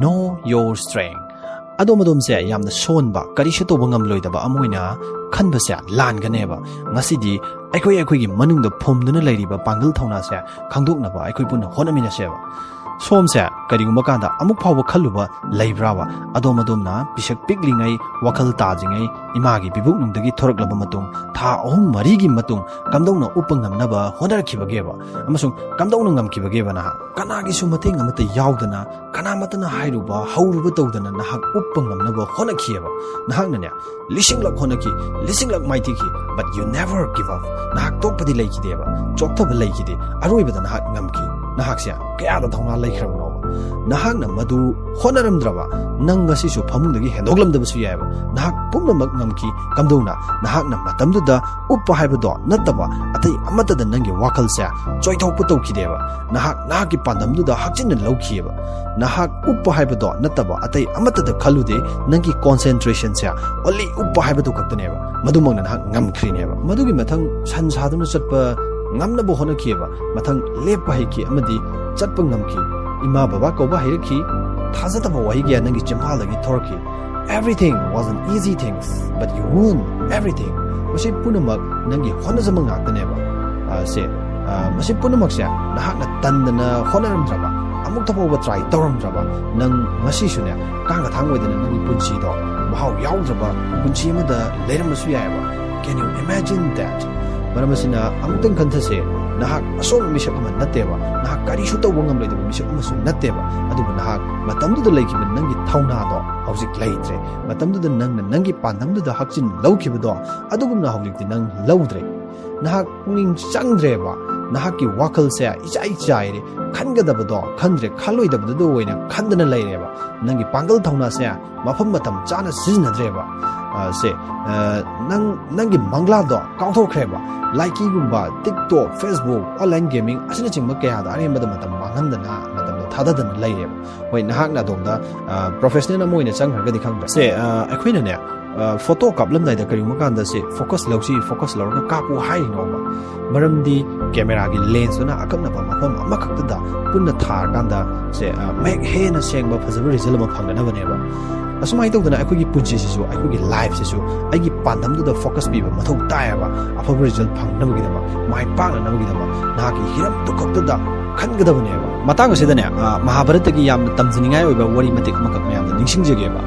know your strength. adom adom se yam da shon ba kari she to bangam loi da ba amoina khan ba se lan ga ne ba ngasi di ai khoi ai khoi gi manung da phom da na lai ri ba pangal thona se khangdok na ba ai khoi pun hon amina se ba ꯁꯣꯝꯁꯦ ꯀꯔꯤꯒꯨꯝꯕ ꯀꯥꯟꯗ ꯑꯃꯨꯛ ꯐꯥꯎꯕ ꯈꯜꯂꯨꯕ ꯂꯩꯕ꯭ꯔꯥꯕ ꯑꯗꯣꯝ ꯑꯗꯣꯝꯅ ꯄꯤꯁꯛ ꯄꯤꯛꯂꯤꯉꯩ ꯋꯥꯈꯜ ꯇꯥꯗ꯭ꯔꯤꯉꯩ ꯏꯃꯥꯒꯤ ꯄꯤꯕꯨꯛꯅꯨꯡꯗꯒꯤ ꯊꯣꯔꯛꯂꯕ ꯃꯇꯨꯡ ꯊꯥ ꯑꯍꯨꯝ ꯃꯔꯤꯒꯤ ꯃꯇꯨꯡ ꯀꯝꯗꯧꯅ ꯎꯞꯄ ꯉꯝꯅꯕ ꯍꯣꯠꯅꯔꯛꯈꯤꯕꯒꯦꯕ ꯑꯃꯁꯨꯡ ꯀꯝꯗꯧꯅ ꯉꯝꯈꯤꯕꯒꯦꯕ ꯅꯍꯥꯛ ꯀꯅꯥꯒꯤꯁꯨ ꯃꯇꯦꯡ ꯑꯃꯠꯇ ꯌꯥꯎꯗꯅ ꯀꯅꯥꯃꯠꯇꯅ ꯍꯥꯏꯔꯨꯕ ꯍꯧꯔꯨꯕ ꯇꯧꯗꯅ ꯅꯍꯥꯛ ꯎꯞꯄ ꯉꯝꯅꯕ ꯍꯣꯠꯅꯈꯤꯑꯕ ꯅꯍꯥꯛꯅꯅꯦ ꯂꯤꯁꯤꯡꯂꯛ ꯍꯣꯠꯅꯈꯤ ꯂꯤꯁꯤꯡꯂꯛ ꯃꯥꯏꯊꯤꯈꯤ but you never give up ꯅꯍꯥꯛ ꯇꯣꯛꯄꯗꯤ ꯂꯩꯈꯤꯗꯦꯕ ꯆꯣꯛꯊꯕ ꯂꯩꯈꯤꯗꯦ ꯑꯔꯣꯏꯕꯗ ꯅꯍꯥꯛ ꯉꯝꯈꯤ ꯅꯍꯥꯛꯁꯦ ꯀꯌꯥꯗ ꯊꯧꯅꯥ ꯂꯩꯈ꯭ꯔꯕꯅꯣꯕ ꯅꯍꯥꯛꯅ ꯃꯗꯨ ꯍꯣꯠꯅꯔꯝꯗ꯭ꯔꯕ ꯅꯪ ꯉꯁꯤꯁꯨ ꯐꯃꯨꯡꯗꯒꯤ ꯍꯦꯟꯗꯣꯛꯂꯝꯗꯕꯁꯨ ꯌꯥꯏꯕ ꯅꯍꯥꯛ ꯄꯨꯝꯅꯃꯛ ꯉꯝꯈꯤ ꯀꯝꯗꯧꯅ ꯅꯍꯥꯛꯅ ꯃꯇꯝꯗꯨꯗ ꯎꯞꯄ ꯍꯥꯏꯕꯗꯣ ꯅꯠꯇꯕ ꯑꯇꯩ ꯑꯃꯠꯇꯗ ꯅꯪꯒꯤ ꯋꯥꯈꯜꯁꯦ ꯆꯣꯏꯊꯣꯛꯄ ꯇꯧꯈꯤꯗꯦꯕ ꯅꯍꯥꯛ ꯅꯍꯥꯛꯀꯤ ꯄꯥꯟꯗꯝꯗꯨꯗ ꯍꯛꯆꯤꯟꯅ ꯂꯧꯈꯤꯑꯕ ꯅꯍꯥꯛ ꯎꯞꯄ ꯍꯥꯏꯕꯗꯣ ꯅꯠꯇꯕ ꯑꯇꯩ ꯑꯃꯠꯇꯗ ꯈꯜꯂꯨꯗꯦ ꯅꯪꯒꯤ ꯀꯣꯟꯁꯦꯟꯇ꯭ꯔꯦꯁꯟꯁꯦ ꯑꯣꯟꯂꯤ ꯎꯞꯄ ꯍꯥꯏꯕꯗꯨ ꯈꯛꯇꯅꯦꯕ ꯃꯗꯨꯃꯛꯅ ꯅꯍꯥꯛ ꯉꯝꯈ꯭ꯔꯤꯅꯦꯕ ꯃꯗꯨꯒꯤ ꯃꯊꯪ ꯁꯟ ꯁꯥꯗꯨꯅ ꯆꯠꯄ ꯉꯝꯅꯕ ꯍꯣꯠꯅꯈꯤꯑꯕ ꯃꯊꯪ ꯂꯦꯞꯄ ꯍꯩꯈꯤ ꯑꯃꯗꯤ ꯆꯠꯄ ꯉꯝꯈꯤ ꯏꯃꯥ ꯕꯕꯥ ꯀꯧꯕ ꯍꯩꯔꯛꯈꯤ ꯊꯥꯖꯗꯕ ꯋꯥꯍꯩ ꯀꯌꯥ ꯅꯪꯒꯤ ꯆꯤꯝꯐꯥꯜꯗꯒꯤ ꯊꯣꯔꯛꯈꯤ everything was an easy things but you won everything ꯃꯁꯤ ꯄꯨꯝꯅꯃꯛ ꯅꯪꯒꯤ ꯍꯣꯠꯅꯖꯕ ꯉꯥꯛꯇꯅꯦꯕ ꯁꯦ ꯃꯁꯤ ꯄꯨꯝꯅꯃꯛꯁꯦ ꯅꯍꯥꯛꯅ ꯇꯟꯗꯅ ꯍꯣꯠꯅꯔꯝꯗ꯭ꯔꯕ ꯑꯃꯨꯛꯇ ꯐꯥꯎꯕ ꯇ꯭ꯔꯥꯏ ꯇꯧꯔꯝꯗ꯭ꯔꯕ ꯅꯪ ꯉꯁꯤꯁꯨꯅꯦ ꯀꯥꯡꯒ ꯊꯥꯡ ꯑꯣꯏꯗꯅ ꯅꯪꯒꯤ ꯄꯨꯟꯁꯤꯗꯣ ꯃꯍꯥꯎ ꯌꯥꯎꯗ꯭ꯔꯕ ꯄꯨꯟꯁꯤ ꯑꯃꯗ ꯂꯩꯔꯝꯕꯁꯨ ꯌꯥꯏꯑꯕ can you imagine that 마라마시나 암튼 컨터세. 나하 아솔 미셔마 나테바 나하 가리슈 또 원감 레데 미셔마스 나테바 아두고 나하 마탐도 레기면 능기 타우나도 하우직 레이트레. 마탐도 능 능기 반담도 학진 러우키부도 아두고 나 하우릭디 능 러우드레. 나하 꾸닝 짱드레바 나하기 와클세야 이자이자이레. 칸가다부도 칸드레 칼로이다부도 오이네 칸드는 레이레바 능기 방글 타우나세야 마펌 마탐 짜나 시즈나드레바 se nang nang gi mangla do kaung tho khre ba like gu ba tiktok facebook online gaming asina ching ma ke ha da ari ma da matam mangam da na matam da thada da lai re hoi na hak na dom da professional amoi na chang har ga dikhang ba se akhoi na ne photo kaplam dai da kari ma kan da se focus lau si focus lau na kapu hai no ma maram di camera gi lens na akam na ba ma ma ma khak da punna thar kan da se make he na seng ba phajaba result ma phang na ba ne ba ꯑꯁꯨꯃꯥꯏꯅ ꯇꯧꯗꯅ ꯑꯩꯈꯣꯏꯒꯤ ꯄꯨꯟꯁꯤꯁꯤꯁꯨ ꯑꯩꯈꯣꯏꯒꯤ ꯂꯥꯏꯐꯁꯤꯁꯨ ꯑꯩꯒꯤ ꯄꯥꯟꯗꯝꯗꯨꯗ focus ꯄꯤꯕ ꯃꯊꯧ ꯇꯥꯏꯌꯦꯕ ꯑꯐꯕ result ꯐꯪꯅꯕꯒꯤꯗꯃꯛ ꯃꯥꯏ ꯄꯥꯛꯅꯅꯕꯒꯤꯗꯃꯛ ꯅꯍꯥꯛꯀꯤ ꯍꯤꯔꯝꯗꯨ ꯈꯛꯇꯗ ꯈꯟꯒꯗꯕꯅꯦꯕ ꯃꯇꯥꯡ ꯑꯁꯤꯗꯅꯦ ꯃꯍꯥꯚꯥꯔꯠꯇꯒꯤ ꯌꯥꯝꯅ ꯇꯝꯖꯅꯤꯡꯉꯥꯏ ꯑꯣꯏꯕ ꯋꯥꯔꯤ ꯃꯇꯦꯛ ꯑꯃꯈꯛ ꯃꯌꯥꯝꯗ ꯅꯤꯡꯁꯤꯡꯖꯒꯦꯕ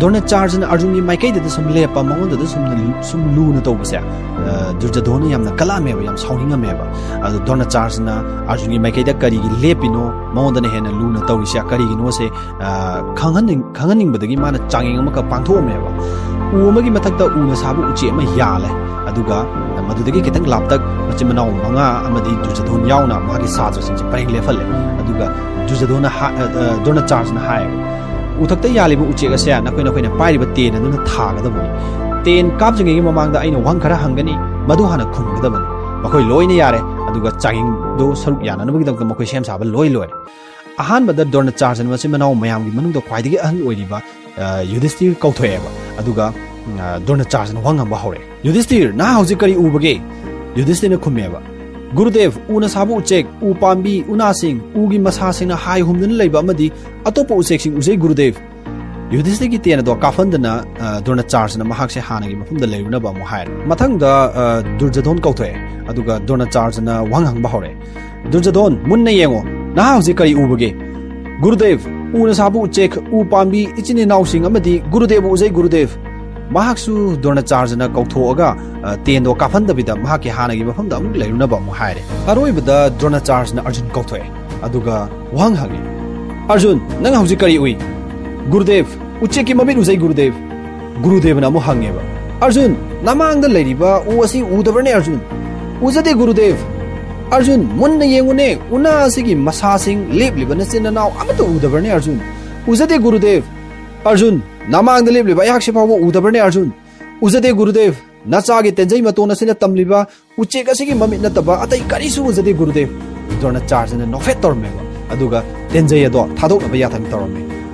ꯗ꯭ꯔꯣꯅꯥꯆꯥꯔꯖꯅ ꯑꯔꯖꯨꯟꯒꯤ ꯃꯥꯏꯀꯩꯗꯗ ꯁꯨꯝ ꯂꯦꯞꯄ ꯃꯉꯣꯟꯗꯗ ꯁꯨꯝ ꯁꯨꯝ ꯂꯨꯅ ꯇꯧꯕꯁꯦ ꯗꯨꯔꯖꯗꯣꯟꯅ ꯌꯥꯝꯅ ꯀꯜꯂꯛꯑꯝꯃꯦꯕ ꯌꯥꯝ ꯁꯥꯎꯅꯤꯡꯉꯝꯃꯦꯕ ꯑꯗꯣ ꯗ꯭ꯔꯣꯅꯥꯆꯥꯔꯖꯅ ꯑꯔꯖꯨꯟꯒꯤ ꯃꯥꯏꯀꯩꯗ ꯀꯔꯤꯒꯤ ꯂꯦꯞꯄꯤꯅꯣ ꯃꯉꯣꯟꯗꯅ ꯍꯦꯟꯅ ꯂꯨꯅ ꯇꯧꯔꯤꯁꯦ ꯀꯔꯤꯒꯤꯅꯣꯁꯦ ꯈꯪꯍꯟꯅꯤꯡ ꯈꯪꯍꯟꯅꯤꯡꯕꯗꯒꯤ ꯃꯥꯅ ꯆꯥꯡꯌꯦꯡ ꯑꯃꯈꯛ ꯄꯥꯡꯊꯣꯛꯑꯝꯃꯦꯕ ꯎ ꯑꯃꯒꯤ ꯃꯊꯛꯇ ꯎꯅ ꯁꯥꯕ ꯎꯆꯦꯛ ꯑꯃ ꯌꯥꯜꯂꯦ ꯑꯗꯨꯒ ꯃꯗꯨꯗꯒꯤ ꯈꯤꯇꯪ ꯂꯥꯞꯇꯛ ꯃꯆꯤꯟ ꯃꯅꯥꯎ ꯃꯉꯥ ꯑꯃꯗꯤ ꯗꯨꯔꯖꯗꯣꯟ ꯌꯥꯎꯅ ꯃꯥꯒꯤ ꯁꯥꯇ꯭ꯔꯁꯤꯡꯁꯦ ꯄꯔꯦꯡ ꯂꯦꯞꯍꯜꯂꯦ ꯑꯗꯨꯒ ꯗꯨꯔꯖꯗꯣꯟꯅ ꯗ꯭ꯔꯣꯅꯥꯆꯥꯔꯖꯅ ꯍꯥꯏꯌꯦꯕ uthakta yalibu uchek ase nakoi nakoi na pairiba ten aduna thagadabani ten kapjingi mamangda aina wang khara hangani madu hana khumgadabani makoi loina yare aduga changing do saruk yana nabagi dam makoi gi manung da khwaidagi ahal oiriba yudhisthir kauthoyeba aduga dorna charge na wangam ba hore yudhisthir na hauji kari ubage yudhisthir na khumeba गुरुदेव उना साबु उचेक उ पाम्बी उना सिंह उगी मसा Singh high हुमदन लेबा अमदी अतोप उचेक सिंह उजे गुरुदेव युधिष्ठिर की तेन दो काफंदना द्रोणाचार्य न महाक से हानगी मफमद लेरुना बा मु हायर मथंग द दुर्जधन कौथोय अदुगा द्रोणाचार्य न वांग हंग बहरे दुर्जधन मुन्न येंगो ना हौजी करी उबगे गुरुदेव उना साबु उचेक उ पाम्बी इचिने नाउ सिंह अमदी गुरुदेव उजे गुरुदेव ꯃꯍꯥꯛꯁꯨ ꯗ꯭ꯔꯣꯅꯥꯆꯥꯔꯖꯅ ꯀꯧꯊꯣꯛꯑꯒ ꯇꯦꯟꯗꯣ ꯀꯥꯞꯍꯟꯗꯕꯤꯗ ꯃꯍꯥꯛꯀꯤ ꯍꯥꯟꯅꯒꯤ ꯃꯐꯝꯗ ꯑꯃꯨꯛ ꯂꯩꯔꯨꯅꯕ ꯑꯃꯨꯛ ꯍꯥꯏꯔꯦ ꯑꯔꯣꯏꯕꯗ ꯗ꯭ꯔꯣꯅꯥꯆꯥꯔꯖꯅ ꯑꯔꯖꯨꯟ ꯀꯧꯊꯣꯛꯑꯦ ꯑꯗꯨꯒ ꯋꯥꯍꯪ ꯍꯪꯉꯦ ꯑꯔꯖꯨꯟ ꯅꯪ ꯍꯧꯖꯤꯛ ꯀꯔꯤ ꯎꯏ ꯒꯨꯔꯨꯗꯦv ꯎꯆꯦꯛꯀꯤ ꯃꯃꯤꯠ ꯎꯖꯩ ꯒꯨꯔꯨꯗꯦv ꯒꯨꯔꯨꯗꯦꯕꯅ ꯑꯃꯨꯛ ꯍꯪꯉꯦꯕ ꯑꯔꯖꯨꯟ ꯅꯃꯥꯡꯗ ꯂꯩꯔꯤꯕ ꯎ ꯑꯁꯤ ꯎꯗꯕ꯭ꯔꯅꯦ ꯑꯔꯖꯨꯟ ꯎꯖꯗꯦ ꯒꯨꯔꯨꯗꯦv अर्जुन मुन्ना येंगुने उना असिगी मसासिंग लेप लिबने से अमत उदबरने अर्जुन उजदे गुरुदेव अर्जुन नमांग लेप लिबा याक उदबरने अर्जुन उजदे गुरुदेव नचागे तेंजई मतोन से तमलिबा उचे कसिगी ममित नतबा अतई करिसु उजदे गुरुदेव द्रोणाचार्य ने नोफेट तोरमेवा अदुगा तेंजई अदो थादोक नबा याथम तोरमेवा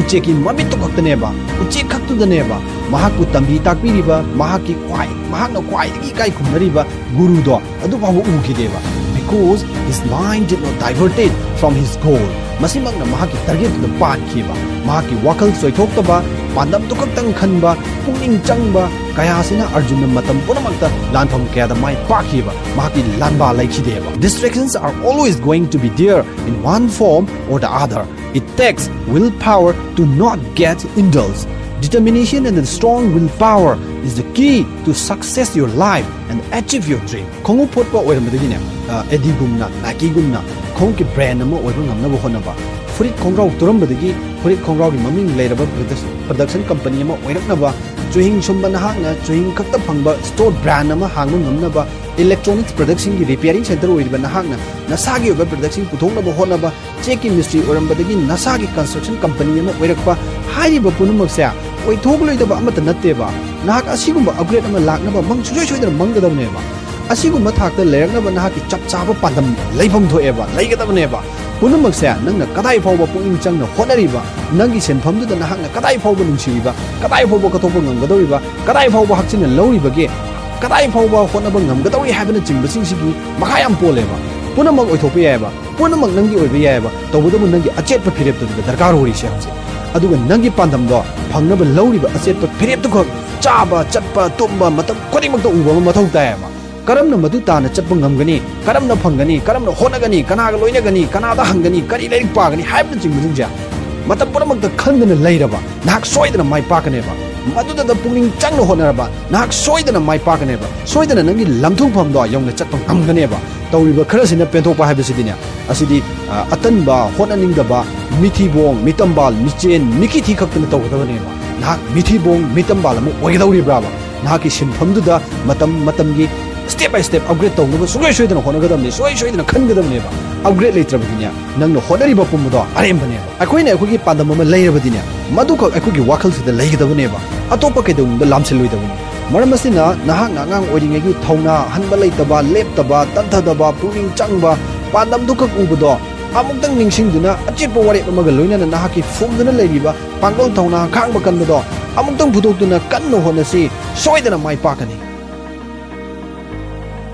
ꯎꯆꯦꯛꯀꯤ ꯃꯃꯤꯠꯇꯨ ꯈꯛꯇꯅꯦꯕ ꯎꯆꯦꯛ ꯈꯛꯇꯨꯗꯅꯦꯕ ꯃꯍꯥꯛꯄꯨ ꯇꯝꯕꯤ ꯇꯥꯛꯄꯤꯔꯤꯕ ꯃꯍꯥꯛꯀꯤ ꯈ꯭ꯋꯥꯏ ꯃꯍꯥꯛꯅ ꯈ꯭ꯋꯥꯏꯗꯒꯤ ꯏꯀꯥꯏ ꯈꯨꯝꯅꯔꯤꯕ ꯒꯨꯔꯨꯗꯣ ꯑꯗꯨꯐꯥꯎꯕ ꯎꯈꯤꯗꯦꯕ because his mind did not diverted from his goal ꯃꯁꯤꯃꯛꯅ ꯃꯍꯥꯛꯀꯤ ꯇꯥꯔꯒꯦꯠꯇꯨꯗ ꯄꯥꯟꯈꯤꯕ ꯃꯍꯥꯛꯀꯤ ꯋꯥꯈꯜ ꯆꯣꯏꯊꯣꯛꯇꯕ ꯄꯥꯟꯗꯝꯗꯨ ꯈꯛꯇꯪ ꯈꯟꯕ ꯄꯨꯛꯅꯤꯡ ꯆꯪꯕ ꯀꯌꯥꯁꯤꯅ ꯑꯔꯖꯨꯟꯅ ꯃꯇꯝ ꯄꯨꯝꯅꯃꯛꯇ ꯂꯥꯟꯐꯝ ꯀꯌꯥꯗ ꯃꯥꯏ ꯄꯥꯛꯈꯤꯕ ꯃꯍꯥꯛꯀꯤ ꯂꯥꯟꯕꯥ ꯂꯩꯈꯤꯗꯦꯕ distractions are always going to be there in one form or the other It takes willpower to not get indulged. Determination and a strong willpower is the key to success your life and achieve your dream. 콩우 포트가 오염되기네. 에디군나 나기군나 콩기 브랜드 뭐 오염 남나 보호나봐. 프릿 콩가 옥도럼 버디기 프릿 콩가기 production company 프로덕션 컴퍼니 뭐 오염나봐. ꯆꯨꯍꯤꯡ ꯁꯨꯝꯕ ꯅꯍꯥꯛꯅ ꯆꯨꯍꯤꯡ ꯈꯛꯇ ꯐꯪꯕ store brand ꯑꯃ ꯍꯥꯡꯕ ꯉꯝꯅꯕ electronics ꯄ꯭ꯔꯗꯛꯁꯤꯡꯒꯤ repairing centre ꯑꯣꯏꯔꯤꯕ ꯅꯍꯥꯛꯅ ꯅꯁꯥꯒꯤ ꯑꯣꯏꯕ ꯄ꯭ꯔꯗꯛꯁꯤꯡ ꯄꯨꯊꯣꯛꯅꯕ ꯍꯣꯠꯅꯕ ꯆꯦꯛ ꯏꯟꯗꯁꯇ꯭ꯔꯤ ꯑꯣꯏꯔꯝꯕꯗꯒꯤ ꯅꯁꯥꯒꯤ ꯀꯟꯁꯇ꯭ꯔꯛꯁꯟ ꯀꯝꯄꯅꯤ ꯑꯃ ꯑꯣꯏꯔꯛꯄ ꯍꯥꯏꯔꯤꯕ ꯄꯨꯝꯅꯃꯛꯁꯦ ꯑꯣꯏꯊꯣꯛꯂꯣꯏꯗꯕ ꯑꯃꯠꯇ ꯅꯠꯇꯦꯕ ꯅꯍꯥꯛ ꯑꯁꯤꯒꯨꯝꯕ ꯑꯞꯒ꯭ꯔꯦꯗ ꯑꯃ ꯂꯥꯛꯅꯕ ꯃꯪ ꯁꯨꯡꯁꯣꯏ ꯁꯣꯏꯗꯅ ꯃꯪꯒꯗꯕꯅꯦꯕ ꯑꯁꯤꯒꯨꯝꯕ ꯊꯥꯛꯇ ꯂꯩꯔꯛꯅꯕ ꯅꯍꯥꯛꯀꯤ ꯆꯞ ꯆꯥꯕ ꯄꯥꯟꯗꯝ ꯂꯩꯐꯝ ꯊꯣꯛꯑꯦꯕ ꯂꯩꯒꯗꯕꯅꯦꯕ ꯄꯨꯝꯅꯃꯛꯁꯦ ꯅꯪꯅ ꯀꯗꯥꯏ ꯐꯥꯎꯕ ꯄꯨꯛꯅꯤꯡ ꯆꯪꯅ ꯍꯣꯠꯅꯔꯤꯕ ꯅꯪꯒꯤ ꯁꯦꯟꯐꯝꯗꯨꯗ ꯅꯍꯥꯛꯅ ꯀꯗꯥꯏ ꯐꯥꯎꯕ ꯅꯨꯡꯁꯤꯔꯤꯕ ꯀꯗꯥꯏ ꯐꯥꯎꯕ ꯀꯠꯊꯣꯛꯄ ꯉꯝꯒꯗꯧꯔꯤꯕ कदाई फाव हक्चिन लौरीबगे कदाई फाव होनब गमगदौरी हाबन चिंबसिंसिगी मखा याम पोलेबा पुनमक ओइथोपे यायबा पुनमक नंगी ओइबे यायबा तबुदबु नंगी अचेत पर फिरेप तुदि दरकार होरी से हमसे अदुग नंगी पांदम दो फंगनब लौरीब अचेत पर फिरेप तुख चाबा चटपा ꯀꯔꯝꯅ ꯃꯗꯨ ꯇꯥꯅ ꯆꯠꯄ ꯉꯝꯒꯅꯤ ꯀꯔꯝꯅ ꯐꯪꯒꯅꯤ ꯀꯔꯝꯅ ꯍꯣꯠꯅꯒꯅꯤ ꯀꯅꯥꯒ ꯂꯣꯏꯅꯒꯅꯤ ꯀꯅꯥꯗ ꯍꯪꯒꯅꯤ ꯀꯔꯤ ꯂꯥꯏꯔꯤꯛ ꯄꯥꯒꯅꯤ ꯍꯥꯏꯕꯅꯆꯤꯡꯕꯁꯤꯡꯁꯦ ꯃꯇꯝ ꯄꯨꯝꯅꯃꯛꯇ ꯈꯪꯗꯅ ꯂꯩꯔꯕ ꯅꯍꯥꯛ ꯁꯣꯏꯗꯅ ꯃꯥꯏ ꯄꯥꯛꯀꯅꯦꯕ ꯃꯗꯨꯗ ꯄꯨꯛꯅꯤꯡ ꯆꯪꯅ ꯍꯣꯠꯅꯔꯕ ꯅꯍꯥꯛ ꯁꯣꯏꯗꯅ ꯃꯥꯏ ꯄꯥꯛꯀꯅꯦꯕ ꯁꯣꯏꯗꯅ ꯅꯪꯒꯤ ꯂꯝꯊꯨꯡꯐꯝꯗꯣ ꯌꯧꯅ ꯆꯠꯄ ꯉꯝꯒꯅꯦꯕ ꯇꯧꯔꯤꯕ ꯈꯔꯁꯤꯅ ꯄꯦꯟꯊꯣꯛꯄ ꯍꯥꯏꯕꯁꯤꯗꯤꯅꯦ ꯑꯁꯤꯗꯤ ꯑꯇꯟꯕ ꯍꯣꯠꯅꯅꯤꯡꯗꯕ ꯃꯤꯊꯤꯕꯣꯡ ꯃꯤꯇꯝꯕꯥꯜ ꯃꯤꯆꯦꯟ ꯃꯤꯀꯤꯊꯤ ꯈꯛꯇꯅ 스텝 바이 스텝 업그레이드 ꯇꯧꯅꯕ ꯁꯨꯡꯁꯣꯏ ꯁꯣꯏꯗꯅ ꯍꯣꯠꯅꯒꯗꯕꯅꯤ ꯁꯣꯏ ꯁꯣꯏꯗꯅ ꯈꯟꯒꯗꯕꯅꯦꯕ 업그레이드 ꯂꯩꯇ꯭ꯔꯕꯒꯤꯅꯦ ꯅꯪꯅ ꯍꯣꯠꯅꯔꯤꯕ ꯄꯨꯝꯕꯗꯣ ꯑꯔꯦꯝꯕꯅꯦꯕ ꯑꯩꯈꯣꯏꯅ ꯑꯩꯈꯣꯏꯒꯤ ꯄꯥꯟꯗꯝ ꯑꯃ ꯂꯩꯔꯕꯗꯤꯅꯦ ꯃꯗꯨꯈꯛ ꯑꯩꯈꯣꯏꯒꯤ ꯋꯥꯈꯜꯁꯤꯗ ꯂꯩꯒꯗꯕꯅꯦꯕ ꯑꯇꯣꯞꯄ ꯀꯩꯗꯧꯅꯨꯡꯗ ꯂꯥꯝꯁꯤꯜꯂꯣꯏꯗꯕꯅꯤ ꯃꯔꯝ ꯑꯁꯤꯅ ꯅꯍꯥꯛꯅ ꯑꯉꯥꯡ ꯑꯣꯏꯔꯤꯉꯩꯒꯤ ꯊꯧꯅꯥ ꯍꯟꯕ ꯂꯩꯇꯕ ꯂꯦꯞꯇꯕ ꯇꯟꯊꯗꯕ ꯄꯨꯛꯅꯤꯡ ꯆꯪꯕ ꯄꯥꯟꯗꯝꯗꯨꯈꯛ ꯎꯕꯗꯣ ꯑꯃꯨꯛꯇꯪ ꯅꯤꯡꯁꯤꯡꯗꯨꯅ ꯑꯆꯦꯠꯄ ꯋꯥꯔꯦꯞ ꯑꯃꯒ ꯂꯣꯏꯅꯅ ꯅꯍꯥꯛꯀꯤ ꯐꯨꯝꯗꯨꯅ ꯂꯩꯔꯤꯕ ꯄꯥꯡꯒꯜ ꯊꯧꯅꯥ ꯈꯥꯡꯕ ꯀꯟꯕꯗꯣ ꯑꯃꯨꯛꯇꯪ ꯄꯨꯊꯣꯛꯇꯨꯅ ꯀꯟꯅ ꯍꯣꯠꯅꯁꯤ ꯁꯣꯏꯗꯅ ꯃꯥꯏ ꯄꯥꯛꯀꯅꯤ